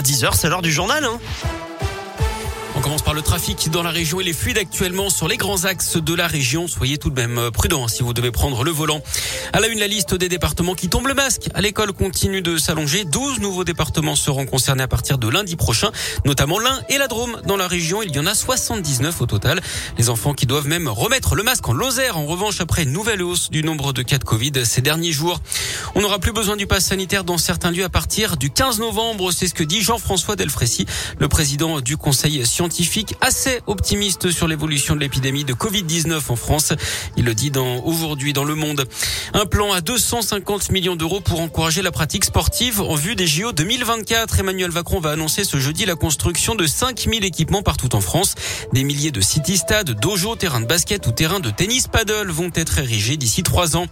À 10h, c'est l'heure du journal. Hein. On commence par le trafic dans la région. Il est fluide actuellement sur les grands axes de la région. Soyez tout de même prudents si vous devez prendre le volant. À la une, la liste des départements qui tombent le masque. À l'école continue de s'allonger. 12 nouveaux départements seront concernés à partir de lundi prochain, notamment l'Ain et la Drôme. Dans la région, il y en a 79 au total. Les enfants qui doivent même remettre le masque en Lozère. En revanche, après une nouvelle hausse du nombre de cas de Covid ces derniers jours. On n'aura plus besoin du pass sanitaire dans certains lieux à partir du 15 novembre. C'est ce que dit Jean-François Delfrécy, le président du conseil scientifique assez optimiste sur l'évolution de l'épidémie de Covid-19 en France. Il le dit dans aujourd'hui dans Le Monde. Un plan à 250 millions d'euros pour encourager la pratique sportive en vue des JO 2024. Emmanuel Macron va annoncer ce jeudi la construction de 5000 équipements partout en France. Des milliers de city-stades, dojos, terrains de basket ou terrains de tennis paddle vont être érigés d'ici trois ans.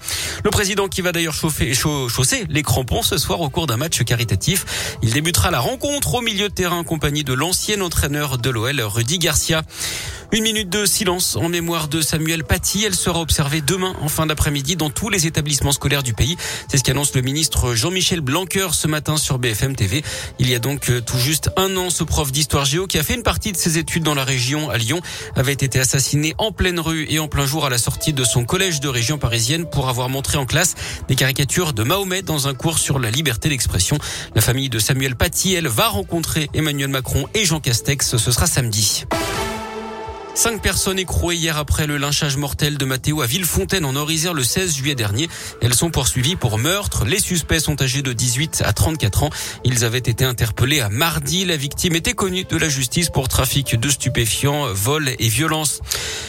Le président qui va d'ailleurs chauffer, chausser les crampons ce soir au cours d'un match caritatif. Il débutera la rencontre au milieu de terrain en compagnie de l'ancien entraîneur de l'OL Rudy Garcia. Une minute de silence en mémoire de Samuel Paty. Elle sera observée demain en fin d'après-midi dans tous les établissements scolaires du pays. C'est ce qu'annonce le ministre Jean-Michel Blanquer ce matin sur BFM TV. Il y a donc euh, tout juste un an, ce prof d'histoire géo qui a fait une partie de ses études dans la région à Lyon avait été assassiné en pleine rue et en plein jour à la sortie de son collège de région parisienne pour avoir montré en classe des caricatures de Mahomet dans un cours sur la liberté d'expression. La famille de Samuel Paty, elle, va rencontrer Emmanuel Macron et Jean Castex. Ce sera samedi. Cinq personnes écrouées hier après le lynchage mortel de Mathéo à Villefontaine en Orisère le 16 juillet dernier. Elles sont poursuivies pour meurtre. Les suspects sont âgés de 18 à 34 ans. Ils avaient été interpellés à mardi. La victime était connue de la justice pour trafic de stupéfiants, vol et violence.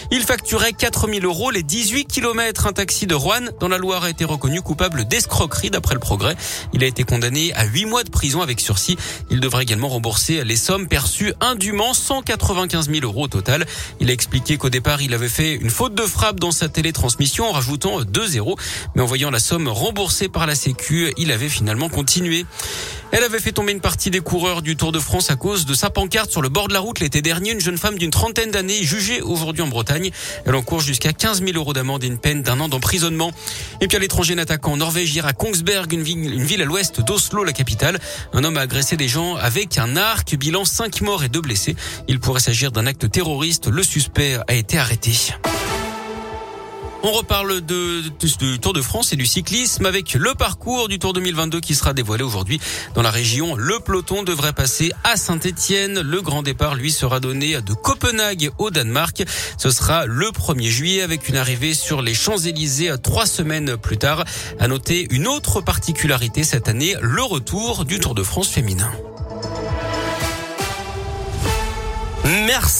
Il facturait 4000 euros les 18 kilomètres. Un taxi de Rouen dans la Loire a été reconnu coupable d'escroquerie d'après le progrès. Il a été condamné à 8 mois de prison avec sursis. Il devrait également rembourser les sommes perçues indûment, 195 000 euros au total. Il a expliqué qu'au départ, il avait fait une faute de frappe dans sa télétransmission en rajoutant 2 zéros. Mais en voyant la somme remboursée par la Sécu, il avait finalement continué. Elle avait fait tomber une partie des coureurs du Tour de France à cause de sa pancarte sur le bord de la route l'été dernier. Une jeune femme d'une trentaine d'années jugée aujourd'hui en Bretagne. Elle encourt jusqu'à 15 000 euros d'amende et une peine d'un an d'emprisonnement. Et puis à l'étranger, un attaquant norvégien à Kongsberg, une ville, à l'ouest d'Oslo, la capitale. Un homme a agressé des gens avec un arc, bilan 5 morts et 2 blessés. Il pourrait s'agir d'un acte terroriste. Suspect a été arrêté. On reparle de, du Tour de France et du cyclisme avec le parcours du Tour 2022 qui sera dévoilé aujourd'hui dans la région. Le peloton devrait passer à Saint-Étienne. Le grand départ, lui, sera donné de Copenhague au Danemark. Ce sera le 1er juillet avec une arrivée sur les Champs-Élysées trois semaines plus tard. À noter une autre particularité cette année, le retour du Tour de France féminin. Merci.